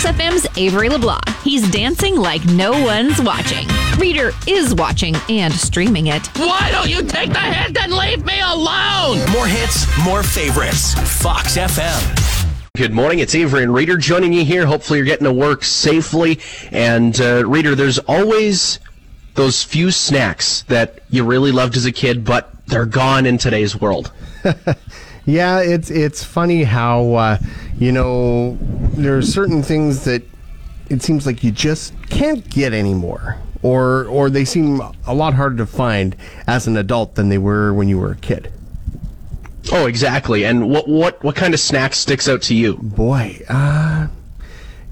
Fox FM's Avery LeBlanc. He's dancing like no one's watching. Reader is watching and streaming it. Why don't you take the hint and leave me alone? More hits, more favorites. Fox FM. Good morning. It's Avery and Reader joining you here. Hopefully, you're getting to work safely. And, uh, Reader, there's always those few snacks that you really loved as a kid, but they're gone in today's world. yeah, it's it's funny how uh, you know there are certain things that it seems like you just can't get anymore, or or they seem a lot harder to find as an adult than they were when you were a kid. Oh, exactly. And what what what kind of snack sticks out to you? Boy, uh,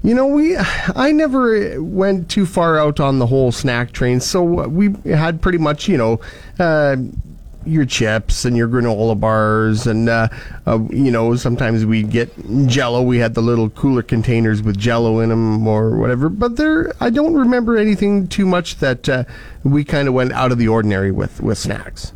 you know, we I never went too far out on the whole snack train, so we had pretty much you know. Uh, your chips and your granola bars and uh, uh, you know sometimes we get jello we had the little cooler containers with jello in them or whatever but there i don't remember anything too much that uh, we kind of went out of the ordinary with with snacks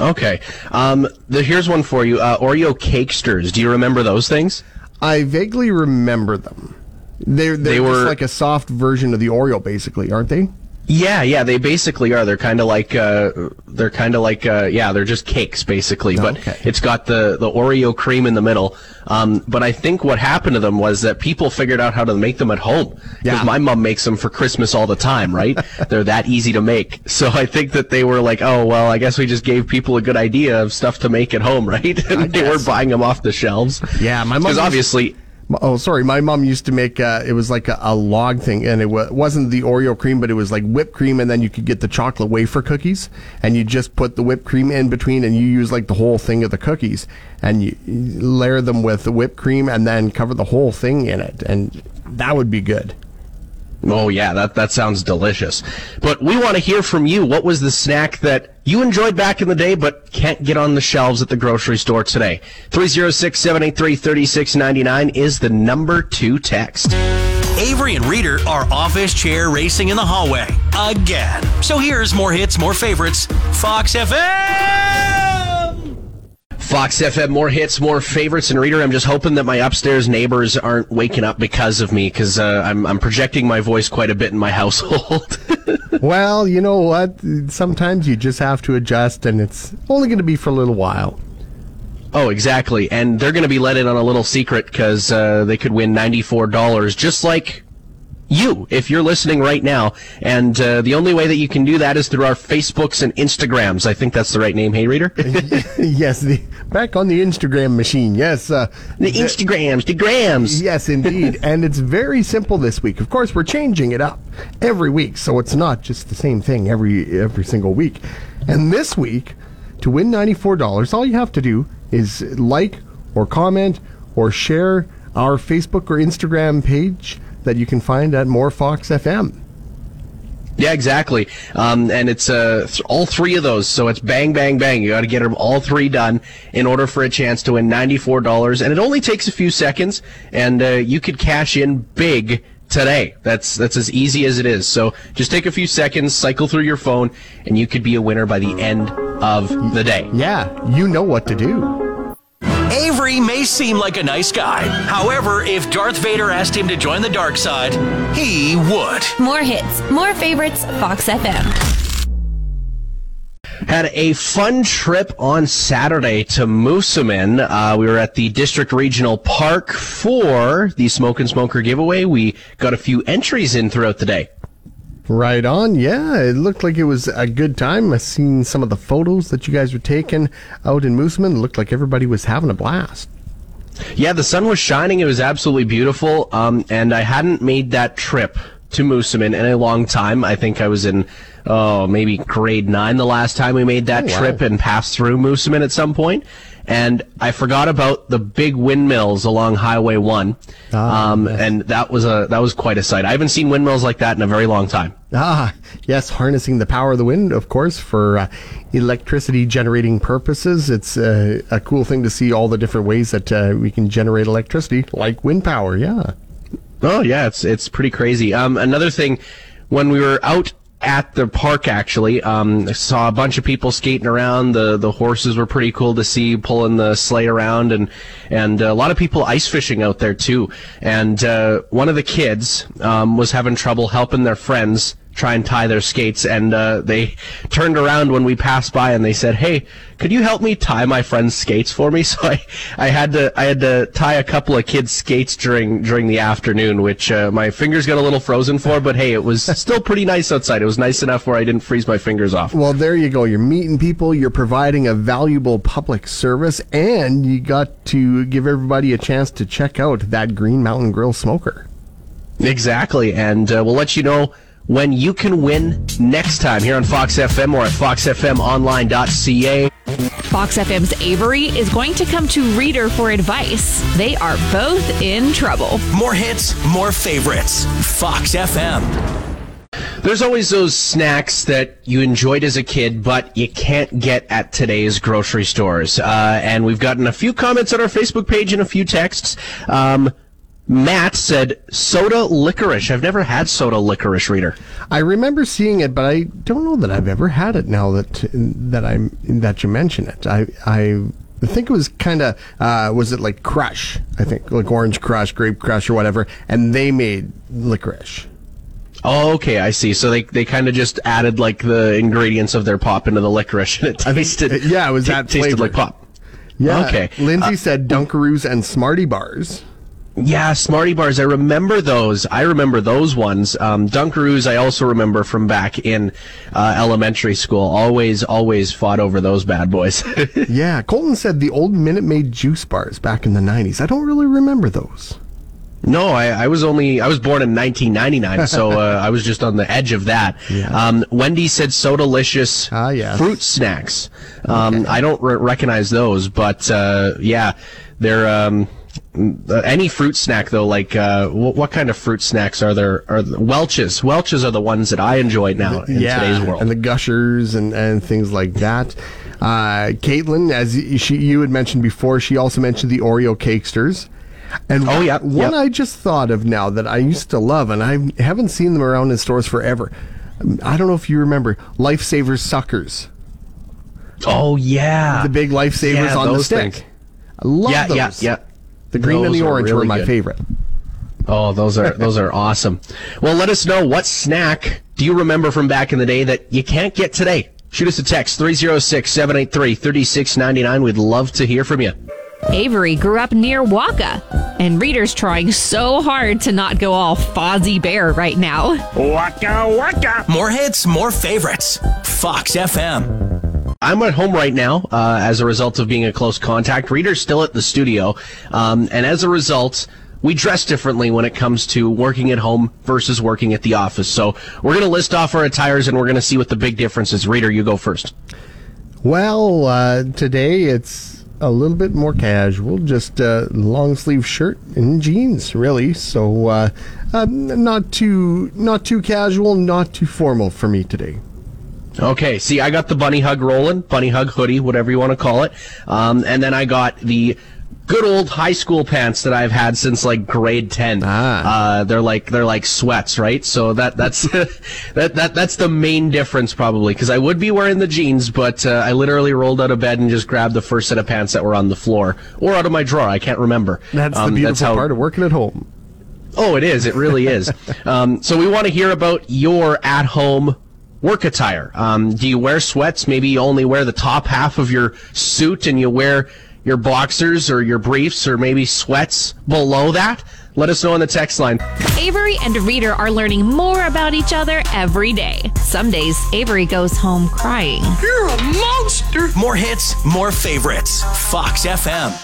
Okay. Um, the, here's one for you. Uh, Oreo cakesters. Do you remember those things? I vaguely remember them. They're, they're they were like a soft version of the Oreo, basically, aren't they? Yeah, yeah, they basically are. They're kind of like uh, they're kind of like uh, yeah, they're just cakes basically, but okay. it's got the the Oreo cream in the middle. Um, but I think what happened to them was that people figured out how to make them at home because yeah. my mom makes them for Christmas all the time, right? they're that easy to make. So I think that they were like, oh well, I guess we just gave people a good idea of stuff to make at home, right? and they were buying them off the shelves. Yeah, my mom because obviously Oh, sorry. My mom used to make. Uh, it was like a, a log thing, and it w- wasn't the Oreo cream, but it was like whipped cream, and then you could get the chocolate wafer cookies, and you just put the whipped cream in between, and you use like the whole thing of the cookies, and you, you layer them with the whipped cream, and then cover the whole thing in it, and that would be good. Oh yeah, that that sounds delicious. But we want to hear from you. What was the snack that you enjoyed back in the day but can't get on the shelves at the grocery store today? 306-783-3699 is the number 2 text. Avery and Reader are office chair racing in the hallway again. So here's more hits, more favorites. Fox FM. Fox FM, more hits, more favorites, and reader. I'm just hoping that my upstairs neighbors aren't waking up because of me, because uh, I'm I'm projecting my voice quite a bit in my household. well, you know what? Sometimes you just have to adjust, and it's only going to be for a little while. Oh, exactly, and they're going to be let in on a little secret because uh, they could win ninety four dollars, just like you if you're listening right now. And uh, the only way that you can do that is through our Facebooks and Instagrams. I think that's the right name. Hey, reader. yes, the, back on the Instagram machine. Yes, uh, the Instagrams, the grams. Yes, indeed. and it's very simple this week. Of course, we're changing it up every week, so it's not just the same thing every every single week. And this week, to win ninety four dollars, all you have to do is like or comment or share our Facebook or Instagram page that you can find at More Fox FM. Yeah, exactly. Um, and it's uh, th- all three of those. So it's bang, bang, bang. You got to get them all three done in order for a chance to win $94. And it only takes a few seconds, and uh, you could cash in big today. That's that's as easy as it is. So just take a few seconds, cycle through your phone, and you could be a winner by the end of the day. Yeah, you know what to do. Avery may seem like a nice guy. However, if Darth Vader asked him to join the dark side, he would. More hits, more favorites, Fox FM. Had a fun trip on Saturday to Moosomin. Uh, we were at the District Regional Park for the Smoke and Smoker giveaway. We got a few entries in throughout the day. Right on. Yeah, it looked like it was a good time. I seen some of the photos that you guys were taking out in Moosomin. It looked like everybody was having a blast. Yeah, the sun was shining. It was absolutely beautiful. Um, and I hadn't made that trip to Moosomin in a long time. I think I was in, oh, maybe grade nine the last time we made that oh, wow. trip and passed through Moosomin at some point. And I forgot about the big windmills along Highway One, Ah, um, and that was a that was quite a sight. I haven't seen windmills like that in a very long time. Ah, yes, harnessing the power of the wind, of course, for uh, electricity generating purposes. It's uh, a cool thing to see all the different ways that uh, we can generate electricity, like wind power. Yeah. Oh yeah, it's it's pretty crazy. Um, another thing, when we were out at the park, actually, um, saw a bunch of people skating around. The the horses were pretty cool to see pulling the sleigh around, and and a lot of people ice fishing out there too. And uh, one of the kids um, was having trouble helping their friends try and tie their skates and uh, they turned around when we passed by and they said hey could you help me tie my friend's skates for me so i i had to i had to tie a couple of kids skates during during the afternoon which uh, my fingers got a little frozen for but hey it was still pretty nice outside it was nice enough where i didn't freeze my fingers off Well, there you go. You're meeting people, you're providing a valuable public service, and you got to give everybody a chance to check out that Green Mountain Grill smoker. exactly and uh, we'll let you know when you can win next time here on fox fm or at foxfmonline.ca Fox FM's Avery is going to come to Reader for advice. They are both in trouble. More hits, more favorites. Fox FM. There's always those snacks that you enjoyed as a kid, but you can't get at today's grocery stores. Uh, and we've gotten a few comments on our Facebook page and a few texts. Um, Matt said soda licorice. I've never had soda licorice reader. I remember seeing it, but I don't know that I've ever had it. Now that that I'm that you mention it, I I think it was kind of uh, was it like Crush? I think like Orange Crush, Grape Crush, or whatever, and they made licorice. Oh, okay, I see. So they they kind of just added like the ingredients of their pop into the licorice, and it tasted. yeah, it was that tasted flavor. like pop. Yeah. Okay. Lindsay said Dunkaroos and Smarty Bars. Yeah, Smarty Bars. I remember those. I remember those ones. Um, Dunkaroos. I also remember from back in uh, elementary school. Always, always fought over those bad boys. Yeah, Colton said the old Minute Maid juice bars back in the 90s. I don't really remember those. no, I, I was only. I was born in 1999, so uh, I was just on the edge of that. Um, Wendy said Sodalicious Ah, yes. fruit snacks. Um, I don't re- recognize those, but uh, yeah, they're. Um, any fruit snack though, like uh, what, what kind of fruit snacks are there? Are the, Welch's? Welch's are the ones that I enjoy now in yeah, today's world. and the gushers and, and things like that. Uh, Caitlin, as she you had mentioned before, she also mentioned the Oreo cakesters. And Oh, yeah, one yeah. I just thought of now that I used to love, and I haven't seen them around in stores forever. I don't know if you remember Lifesavers suckers, oh yeah, the big Lifesavers Yeah, on the stick. things. I love yeah, those. yeah, yeah. The green and the are orange were my good. favorite. Oh, those are those are awesome. Well, let us know what snack do you remember from back in the day that you can't get today. Shoot us a text 306-783-3699. We'd love to hear from you. Avery grew up near Wakaw, and Reader's trying so hard to not go all Fozzie Bear right now. Waka Waka. More hits, more favorites. Fox FM. I'm at home right now uh, as a result of being a close contact. Reader's still at the studio, um, and as a result, we dress differently when it comes to working at home versus working at the office. So we're going to list off our attires, and we're going to see what the big difference is. Reader, you go first. Well, uh, today it's a little bit more casual, just a long sleeve shirt and jeans, really. So uh, uh, not too not too casual, not too formal for me today. Okay, see, I got the bunny hug rolling, bunny hug hoodie, whatever you want to call it, um, and then I got the good old high school pants that I've had since like grade ten. Ah. Uh, they're like they're like sweats, right? So that that's that that that's the main difference probably because I would be wearing the jeans, but uh, I literally rolled out of bed and just grabbed the first set of pants that were on the floor or out of my drawer. I can't remember. That's Um, the beautiful how- part of working at home. Oh, it is. It really is. um, so we want to hear about your at-home work attire. Um, do you wear sweats? Maybe you only wear the top half of your suit and you wear your boxers or your briefs or maybe sweats below that? Let us know on the text line. Avery and Reader are learning more about each other every day. Some days, Avery goes home crying. You're a monster! More hits, more favorites. Fox FM.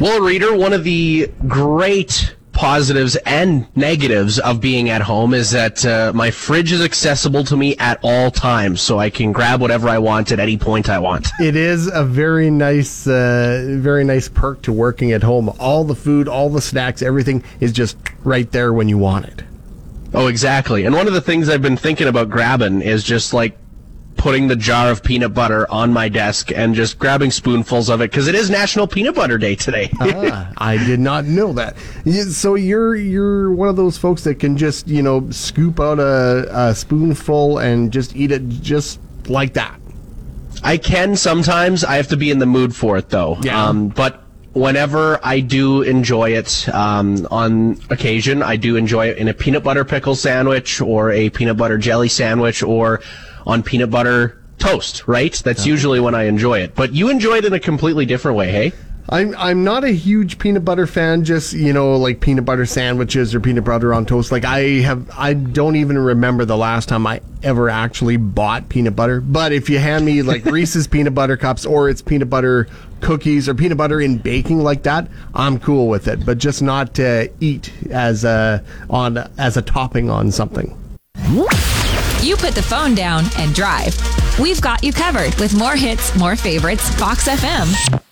Well, reader, one of the great positives and negatives of being at home is that uh, my fridge is accessible to me at all times, so I can grab whatever I want at any point I want. It is a very nice, uh, very nice perk to working at home. All the food, all the snacks, everything is just right there when you want it. Oh, exactly. And one of the things I've been thinking about grabbing is just like putting the jar of peanut butter on my desk and just grabbing spoonfuls of it because it is National Peanut Butter Day today. ah, I did not know that. So you're you're one of those folks that can just you know scoop out a, a spoonful and just eat it just like that. I can sometimes. I have to be in the mood for it though. Yeah. Um, but whenever I do enjoy it, um, on occasion, I do enjoy it in a peanut butter pickle sandwich or a peanut butter jelly sandwich or on peanut butter toast, right? That's usually when I enjoy it. But you enjoy it in a completely different way, hey? I'm I'm not a huge peanut butter fan. Just you know, like peanut butter sandwiches or peanut butter on toast. Like I have, I don't even remember the last time I ever actually bought peanut butter. But if you hand me like Reese's peanut butter cups or it's peanut butter cookies or peanut butter in baking like that, I'm cool with it. But just not to eat as a on as a topping on something. You put the phone down and drive. We've got you covered with more hits, more favorites, Fox FM.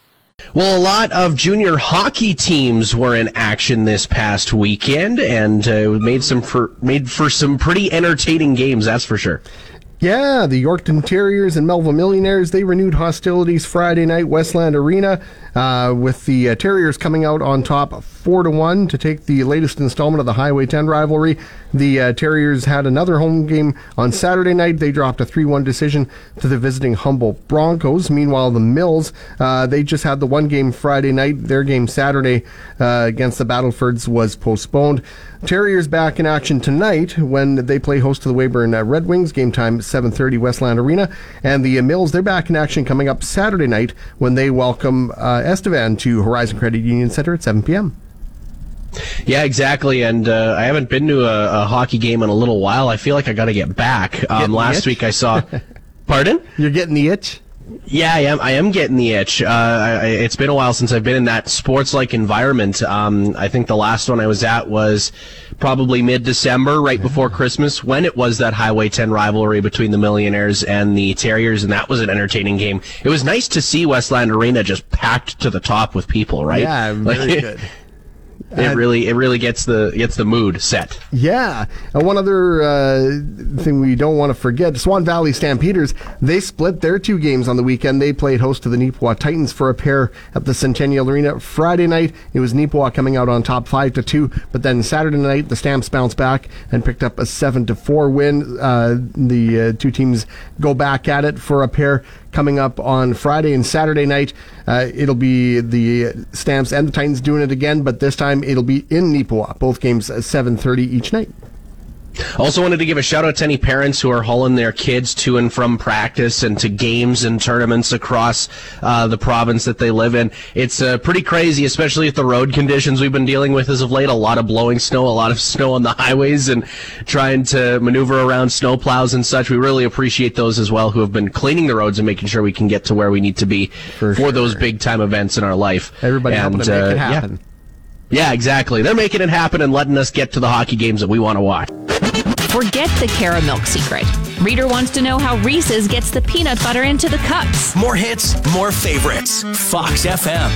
Well, a lot of junior hockey teams were in action this past weekend, and uh, made some for made for some pretty entertaining games. That's for sure. Yeah, the Yorkton Terriers and Melville Millionaires, they renewed hostilities Friday night, Westland Arena, uh, with the uh, Terriers coming out on top 4 to 1 to take the latest installment of the Highway 10 rivalry. The uh, Terriers had another home game on Saturday night. They dropped a 3 1 decision to the visiting Humboldt Broncos. Meanwhile, the Mills, uh, they just had the one game Friday night. Their game Saturday uh, against the Battlefords was postponed. Terriers back in action tonight when they play host to the Weyburn uh, Red Wings. Game time 7:30 Westland Arena, and the Mills they're back in action coming up Saturday night when they welcome uh, Estevan to Horizon Credit Union Center at 7 p.m. Yeah, exactly. And uh, I haven't been to a, a, hockey game in a little while. I feel like I got to get back. Um, last week I saw. Pardon? You're getting the itch. Yeah, I am. I am getting the itch. Uh, I, it's been a while since I've been in that sports-like environment. Um, I think the last one I was at was probably mid-December, right before Christmas, when it was that Highway 10 rivalry between the Millionaires and the Terriers, and that was an entertaining game. It was nice to see Westland Arena just packed to the top with people, right? Yeah, very like, good. It really, it really gets the gets the mood set. Yeah. And one other uh, thing we don't want to forget: Swan Valley Stampeders. They split their two games on the weekend. They played host to the Neepawa Titans for a pair at the Centennial Arena Friday night. It was Neepawa coming out on top five to two, but then Saturday night the Stamps bounced back and picked up a seven to four win. Uh, the uh, two teams go back at it for a pair coming up on Friday and Saturday night. Uh, it'll be the Stamps and the Titans doing it again, but this time it'll be in Neepawa. Both games at 7:30 each night. Also wanted to give a shout out to any parents who are hauling their kids to and from practice and to games and tournaments across uh, the province that they live in. It's uh, pretty crazy, especially with the road conditions we've been dealing with as of late. A lot of blowing snow, a lot of snow on the highways, and trying to maneuver around snow plows and such. We really appreciate those as well who have been cleaning the roads and making sure we can get to where we need to be for, for sure. those big time events in our life. Everybody and, helping to make it uh, happen. Yeah. Yeah, exactly. They're making it happen and letting us get to the hockey games that we want to watch. Forget the Caramilk secret. Reader wants to know how Reese's gets the peanut butter into the cups. More hits, more favorites. Fox FM.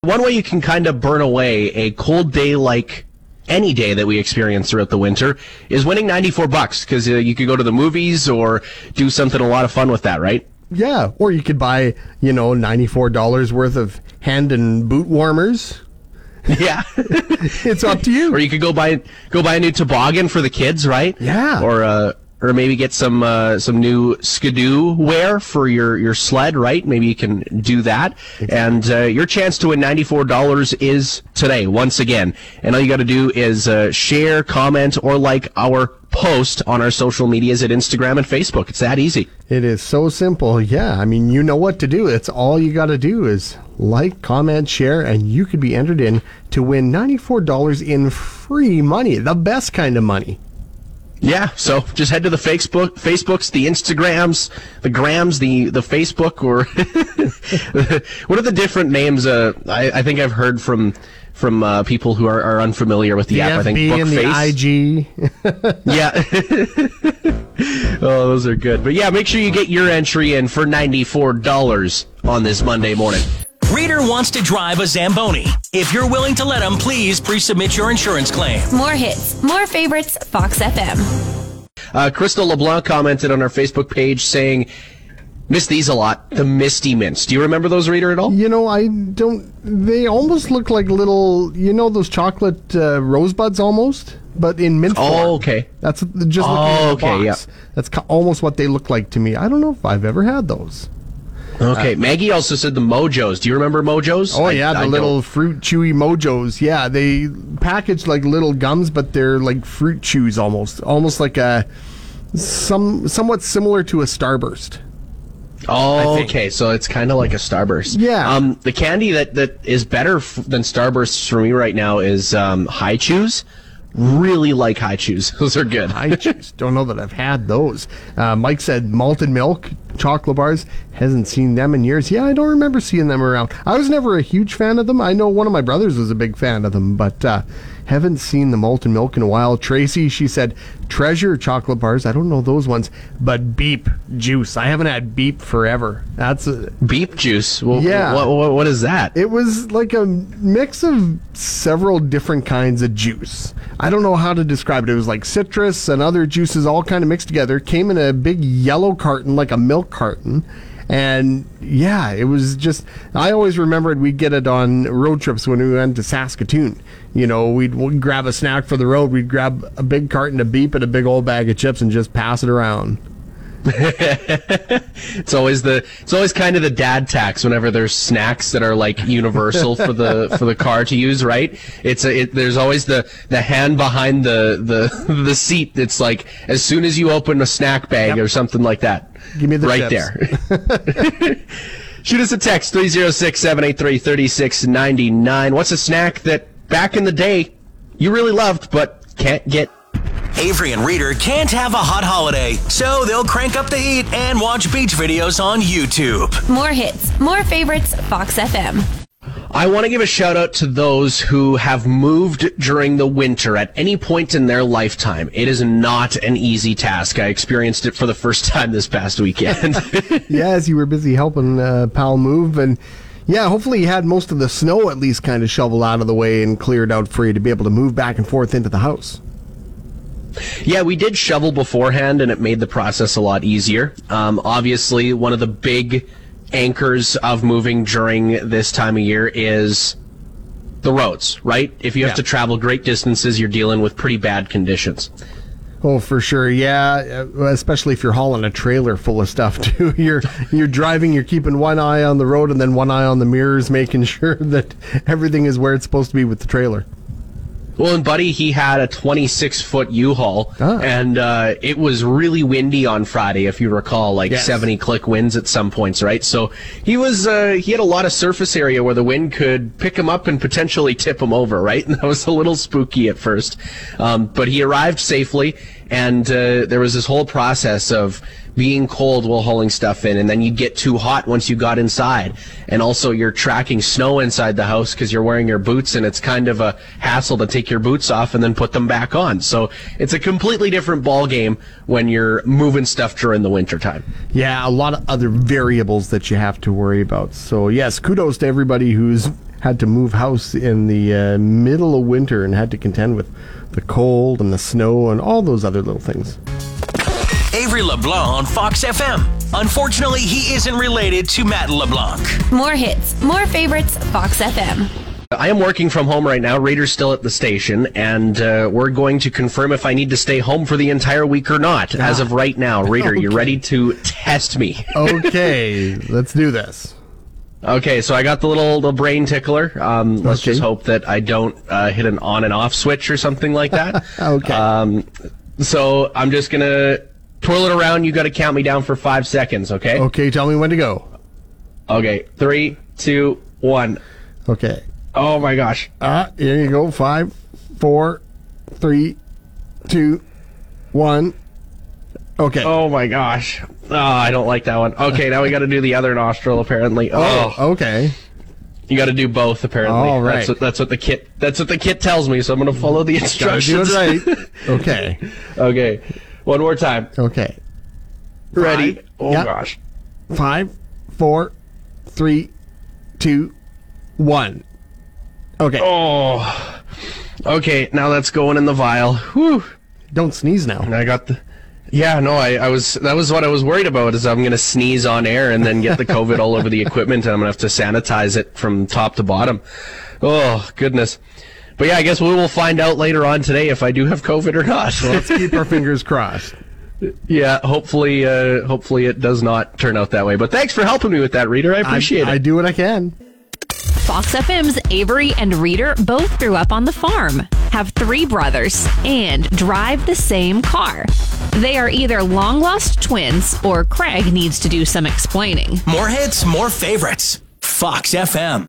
One way you can kind of burn away a cold day like any day that we experience throughout the winter is winning 94 bucks because uh, you could go to the movies or do something a lot of fun with that, right? Yeah, or you could buy, you know, $94 worth of hand and boot warmers Yeah, it's up to you. Or you could go buy go buy a new toboggan for the kids, right? Yeah. Or uh, or maybe get some uh, some new skidoo wear for your, your sled, right? Maybe you can do that. Exactly. And uh, your chance to win ninety four dollars is today, once again. And all you got to do is uh, share, comment, or like our post on our social medias at Instagram and Facebook. It's that easy. It is so simple. Yeah, I mean, you know what to do. It's all you got to do is like, comment, share, and you could be entered in to win $94 in free money, the best kind of money. Yeah, so just head to the Facebook, Facebooks, the Instagrams, the Grams, the the Facebook, or what are the different names? Uh, I, I think I've heard from from uh, people who are, are unfamiliar with the, The app. I think FB and the IG. Yeah. oh, those are good. But yeah, make sure you get your entry in for ninety four dollars on this Monday morning. Reader wants to drive a Zamboni. If you're willing to let him, please pre-submit your insurance claim. More hits, more favorites, Fox FM. Uh, Crystal LeBlanc commented on our Facebook page saying, "Miss these a lot. The Misty Mints. Do you remember those, reader at all?" You know, I don't. They almost look like little. You know those chocolate uh, rosebuds almost, but in mint form. Oh, okay. That's just looking Oh, at the okay, box. That's ca- almost what they look like to me. I don't know if I've ever had those. Okay. Maggie also said the Mojos. Do you remember Mojos? Oh I- yeah, the I don't. little fruit chewy mojos. Yeah, they package like little gums, but they're like fruit chews almost, almost like a some somewhat similar to a starburst. Oh, okay. So it's kind of like a Starburst. Yeah. Um, the candy that, that is better f- than Starbursts for me right now is um, Hi-Chews. Really like Hi-Chews. Those are good. I just don't know that I've had those. Uh, Mike said malted milk chocolate bars. Hasn't seen them in years. Yeah, I don't remember seeing them around. I was never a huge fan of them. I know one of my brothers was a big fan of them, but uh, haven't seen the malted milk in a while. Tracy, she said treasure chocolate bars. I don't know those ones, but beep juice. I haven't had beep forever. That's a, Beep juice. Well, Yeah. What, what, what is that? it was like a mix of several different kinds of juice. I don't know how to describe it. It was like citrus and other juices all kind of mixed together. Came in a big yellow carton, like a milk carton. And yeah, it was just, I always remembered we'd get it on road trips when we went to Saskatoon. You know, we'd, we'd grab a snack for the road, we'd grab a big carton of beep and a big old bag of chips and just pass it around. It's always the it's always kind of the dad tax whenever there's snacks that are like universal for the for the car to use, right? It's a, it, there's always the the hand behind the the the seat that's like as soon as you open a snack bag or something like that. Give me the right chips. there. Shoot us a text 306-783-3699. What's a snack that back in the day you really loved but can't get Avery and Reader can't have a hot holiday, so they'll crank up the heat and watch beach videos on YouTube. More hits, more favorites, Fox FM. I want to give a shout out to those who have moved during the winter at any point in their lifetime. It is not an easy task. I experienced it for the first time this past weekend. yeah, as you were busy helping uh, Pal move. And yeah, hopefully you had most of the snow at least kind of shoveled out of the way and cleared out for you to be able to move back and forth into the house. Yeah, we did shovel beforehand and it made the process a lot easier. Um, obviously, one of the big anchors of moving during this time of year is the roads, right? If you have Yeah. to travel great distances, you're dealing with pretty bad conditions. Oh, for sure. Yeah, uh, especially if you're hauling a trailer full of stuff too. You're you're driving, you're keeping one eye on the road and then one eye on the mirrors, making sure that everything is where it's supposed to be with the trailer. Well, and Buddy, he had a 26 foot U-Haul, Ah. and uh, it was really windy on Friday, if you recall, like Yes. 70 click winds at some points, right? So he was uh, he had a lot of surface area where the wind could pick him up and potentially tip him over, right? And that was a little spooky at first, um, but he arrived safely, and uh, there was this whole process of being cold while hauling stuff in, and then you get too hot once you got inside. And also, you're tracking snow inside the house because you're wearing your boots, and it's kind of a hassle to take your boots off and then put them back on. So it's a completely different ball game when you're moving stuff during the wintertime. Yeah, a lot of other variables that you have to worry about. So, yes, kudos to everybody who's had to move house in the uh, middle of winter and had to contend with the cold and the snow and all those other little things. Avery LeBlanc on Fox FM. Unfortunately, he isn't related to Matt LeBlanc. More hits, more favorites, Fox FM. I am working from home right now. Raider's still at the station, and uh, we're going to confirm if I need to stay home for the entire week or not. As of right now, Raider, you Okay. ready to test me? Okay, let's do this. Okay, so I got the little the brain tickler. Um, let's Okay. just hope that I don't uh, hit an on and off switch or something like that. Okay. Um, so I'm just gonna twirl it around. You got to count me down for five seconds. Okay. Okay, tell me when to go. Okay. Three, two, one. Okay. Oh my gosh. Ah, here you go. Five, four, three, two, one. Okay. Oh my gosh. Oh, I don't like that one. Okay, now we got to do the other nostril apparently. Oh, okay. you got to do both apparently. All right. That's what, that's what the kit. That's what the kit tells me. So I'm going to follow the instructions. do it right. Okay. okay. One more time. Okay. Ready? Five. Oh Yep. gosh. Five, four, three, two, one. Okay. Oh. Okay, now that's going in the vial. Whew. Don't sneeze now. And I got the. Yeah, no, I, I was. That was what I was worried about. Is I'm going to sneeze on air and then get the COVID all over the equipment, and I'm going to have to sanitize it from top to bottom. Oh goodness. But yeah, I guess we will find out later on today if I do have COVID or not. Let's keep our fingers crossed. yeah, hopefully, uh, hopefully it does not turn out that way. But thanks for helping me with that, reader. I appreciate I, it. I do what I can. Fox FM's Avery and Reader both grew up on the farm, have three brothers, and drive the same car. They are either long lost twins or Craig needs to do some explaining. More hits, more favorites. Fox FM.